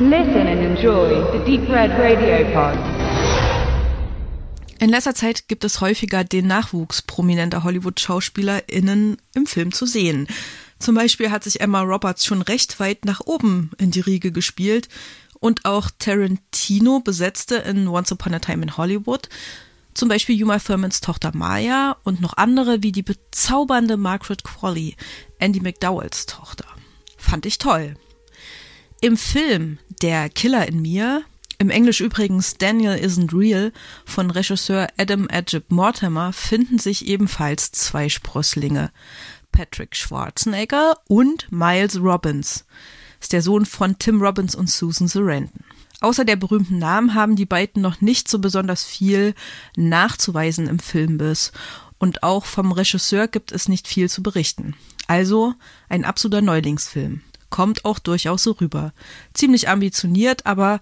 Listen and enjoy the Deep Red Radio Pod. In letzter Zeit gibt es häufiger den Nachwuchs prominenter Hollywood-SchauspielerInnen im Film zu sehen. Zum Beispiel hat sich Emma Roberts schon recht weit nach oben in die Riege gespielt und auch Tarantino besetzte in Once Upon a Time in Hollywood zum Beispiel Uma Thurmans Tochter Maya und noch andere wie die bezaubernde Margaret Qualley, Andy McDowells Tochter. Fand ich toll. Im Film Der Killer in mir, im Englisch übrigens Daniel Isn't Real von Regisseur Adam Ajib Mortimer, finden sich ebenfalls zwei Sprösslinge. Patrick Schwarzenegger und Miles Robbins. Ist der Sohn von Tim Robbins und Susan Sarandon. Außer der berühmten Namen haben die beiden noch nicht so besonders viel nachzuweisen im Filmbiss. Und auch vom Regisseur gibt es nicht viel zu berichten. Also ein absoluter Neulingsfilm. Kommt auch durchaus so rüber. Ziemlich ambitioniert, aber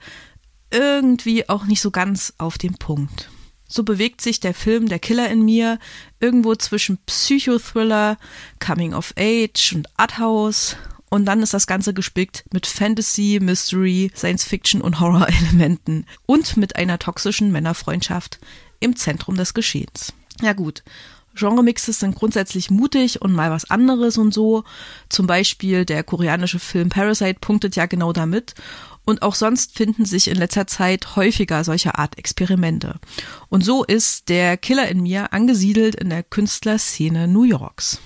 irgendwie auch nicht so ganz auf den Punkt. So bewegt sich der Film Der Killer in mir irgendwo zwischen Psychothriller, Coming of Age und Arthouse und dann ist das Ganze gespickt mit Fantasy, Mystery, Science Fiction und Horror-Elementen und mit einer toxischen Männerfreundschaft im Zentrum des Geschehens. Ja gut, Genremixes sind grundsätzlich mutig und mal was anderes und so. Zum Beispiel der koreanische Film Parasite punktet ja genau damit. Und auch sonst finden sich in letzter Zeit häufiger solcher Art Experimente. Und so ist der Killer in mir angesiedelt in der Künstlerszene New Yorks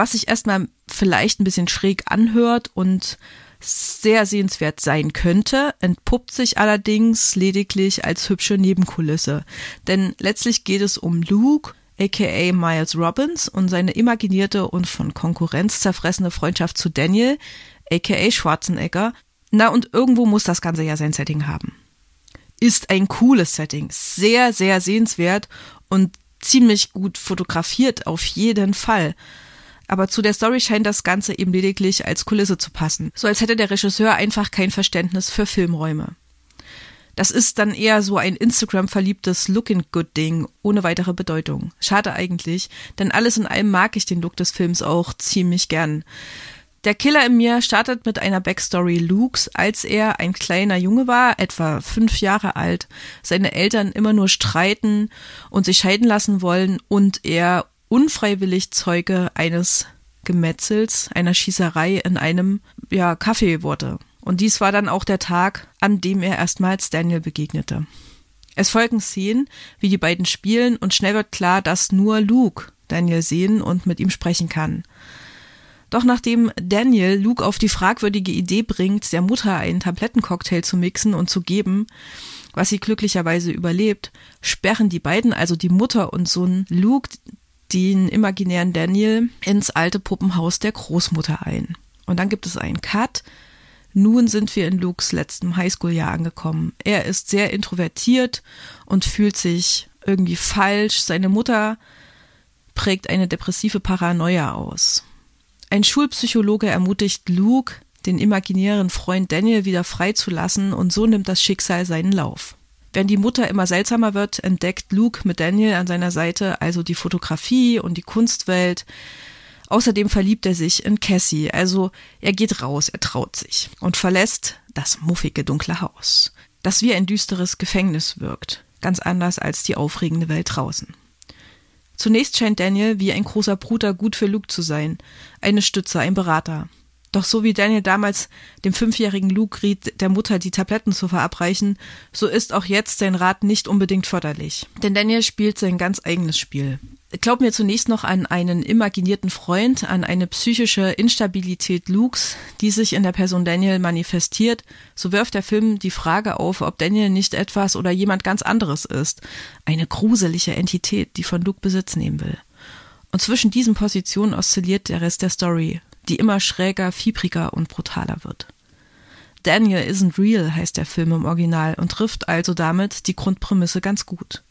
was sich erstmal vielleicht ein bisschen schräg anhört und sehr sehenswert sein könnte, entpuppt sich allerdings lediglich als hübsche Nebenkulisse. Denn letztlich geht es um Luke, aka Miles Robbins, und seine imaginierte und von Konkurrenz zerfressene Freundschaft zu Daniel, aka Schwarzenegger. Na, und irgendwo muss das Ganze ja sein Setting haben. Ist ein cooles Setting, sehr, sehr sehenswert und ziemlich gut fotografiert auf jeden Fall aber zu der Story scheint das Ganze eben lediglich als Kulisse zu passen. So als hätte der Regisseur einfach kein Verständnis für Filmräume. Das ist dann eher so ein Instagram-verliebtes Looking Good Ding, ohne weitere Bedeutung. Schade eigentlich, denn alles in allem mag ich den Look des Films auch ziemlich gern. Der Killer in mir startet mit einer Backstory Lukes, als er ein kleiner Junge war, etwa fünf Jahre alt, seine Eltern immer nur streiten und sich scheiden lassen wollen und er unfreiwillig Zeuge eines Gemetzels, einer Schießerei in einem ja, Café wurde. Und dies war dann auch der Tag, an dem er erstmals Daniel begegnete. Es folgen Szenen, wie die beiden spielen, und schnell wird klar, dass nur Luke Daniel sehen und mit ihm sprechen kann. Doch nachdem Daniel Luke auf die fragwürdige Idee bringt, der Mutter einen Tablettencocktail zu mixen und zu geben, was sie glücklicherweise überlebt, sperren die beiden, also die Mutter und Sohn Luke, den imaginären Daniel ins alte Puppenhaus der Großmutter ein. Und dann gibt es einen Cut. Nun sind wir in Lukes letztem Highschool-Jahr angekommen. Er ist sehr introvertiert und fühlt sich irgendwie falsch. Seine Mutter prägt eine depressive Paranoia aus. Ein Schulpsychologe ermutigt Luke, den imaginären Freund Daniel wieder freizulassen und so nimmt das Schicksal seinen Lauf. Während die Mutter immer seltsamer wird, entdeckt Luke mit Daniel an seiner Seite also die Fotografie und die Kunstwelt. Außerdem verliebt er sich in Cassie, also er geht raus, er traut sich und verlässt das muffige dunkle Haus, das wie ein düsteres Gefängnis wirkt, ganz anders als die aufregende Welt draußen. Zunächst scheint Daniel wie ein großer Bruder gut für Luke zu sein, eine Stütze, ein Berater. Doch so wie Daniel damals dem fünfjährigen Luke riet, der Mutter die Tabletten zu verabreichen, so ist auch jetzt sein Rat nicht unbedingt förderlich. Denn Daniel spielt sein ganz eigenes Spiel. Glaub mir zunächst noch an einen imaginierten Freund, an eine psychische Instabilität Lukes, die sich in der Person Daniel manifestiert, so wirft der Film die Frage auf, ob Daniel nicht etwas oder jemand ganz anderes ist. Eine gruselige Entität, die von Luke Besitz nehmen will. Und zwischen diesen Positionen oszilliert der Rest der Story die immer schräger, fiebriger und brutaler wird. Daniel isn't real heißt der Film im Original und trifft also damit die Grundprämisse ganz gut.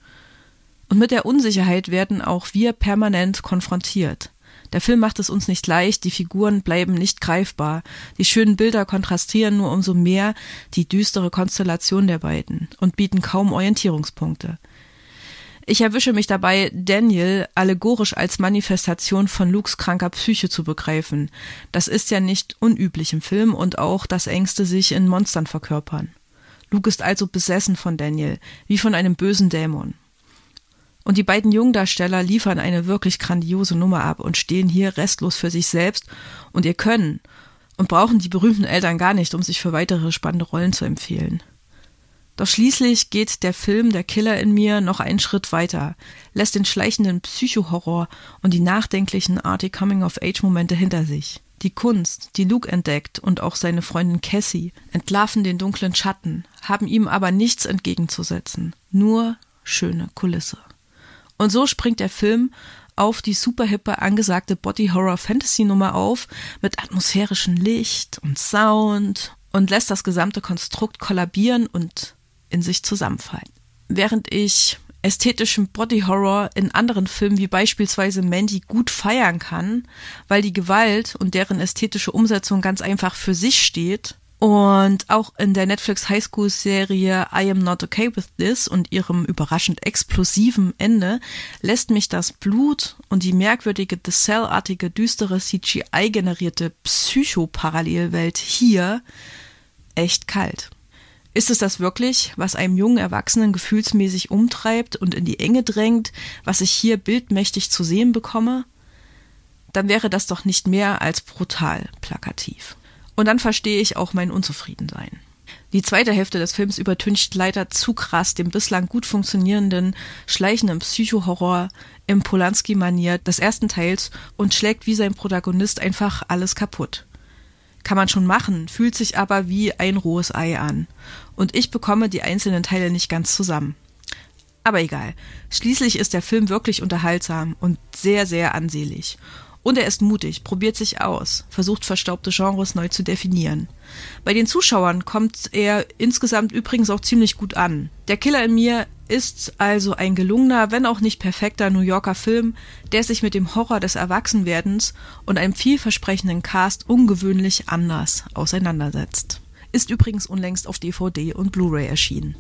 Und mit der Unsicherheit werden auch wir permanent konfrontiert. Der Film macht es uns nicht leicht, die Figuren bleiben nicht greifbar, die schönen Bilder kontrastieren nur umso mehr die düstere Konstellation der beiden und bieten kaum Orientierungspunkte. Ich erwische mich dabei, Daniel allegorisch als Manifestation von Lukes kranker Psyche zu begreifen. Das ist ja nicht unüblich im Film und auch das Ängste sich in Monstern verkörpern. Luke ist also besessen von Daniel, wie von einem bösen Dämon. Und die beiden Jungdarsteller liefern eine wirklich grandiose Nummer ab und stehen hier restlos für sich selbst und ihr Können und brauchen die berühmten Eltern gar nicht, um sich für weitere spannende Rollen zu empfehlen. Doch schließlich geht der Film Der Killer in mir noch einen Schritt weiter, lässt den schleichenden Psychohorror und die nachdenklichen arty Coming-of-Age-Momente hinter sich. Die Kunst, die Luke entdeckt und auch seine Freundin Cassie entlarven den dunklen Schatten, haben ihm aber nichts entgegenzusetzen, nur schöne Kulisse. Und so springt der Film auf die superhippe angesagte Body-Horror-Fantasy-Nummer auf mit atmosphärischem Licht und Sound und lässt das gesamte Konstrukt kollabieren und in sich zusammenfallen. Während ich ästhetischen Body Horror in anderen Filmen wie beispielsweise Mandy gut feiern kann, weil die Gewalt und deren ästhetische Umsetzung ganz einfach für sich steht. Und auch in der Netflix Highschool Serie I Am Not Okay With This und ihrem überraschend explosiven Ende lässt mich das Blut und die merkwürdige The Cell-artige düstere CGI generierte Psychoparallelwelt hier echt kalt. Ist es das wirklich, was einem jungen Erwachsenen gefühlsmäßig umtreibt und in die Enge drängt, was ich hier bildmächtig zu sehen bekomme? Dann wäre das doch nicht mehr als brutal plakativ. Und dann verstehe ich auch mein Unzufriedensein. Die zweite Hälfte des Films übertüncht leider zu krass den bislang gut funktionierenden, schleichenden Psychohorror im Polanski-Manier des ersten Teils und schlägt wie sein Protagonist einfach alles kaputt. Kann man schon machen, fühlt sich aber wie ein rohes Ei an. Und ich bekomme die einzelnen Teile nicht ganz zusammen. Aber egal. Schließlich ist der Film wirklich unterhaltsam und sehr, sehr ansehlich. Und er ist mutig, probiert sich aus, versucht verstaubte Genres neu zu definieren. Bei den Zuschauern kommt er insgesamt übrigens auch ziemlich gut an. Der Killer in mir ist also ein gelungener, wenn auch nicht perfekter New Yorker Film, der sich mit dem Horror des Erwachsenwerdens und einem vielversprechenden Cast ungewöhnlich anders auseinandersetzt. Ist übrigens unlängst auf DVD und Blu-ray erschienen.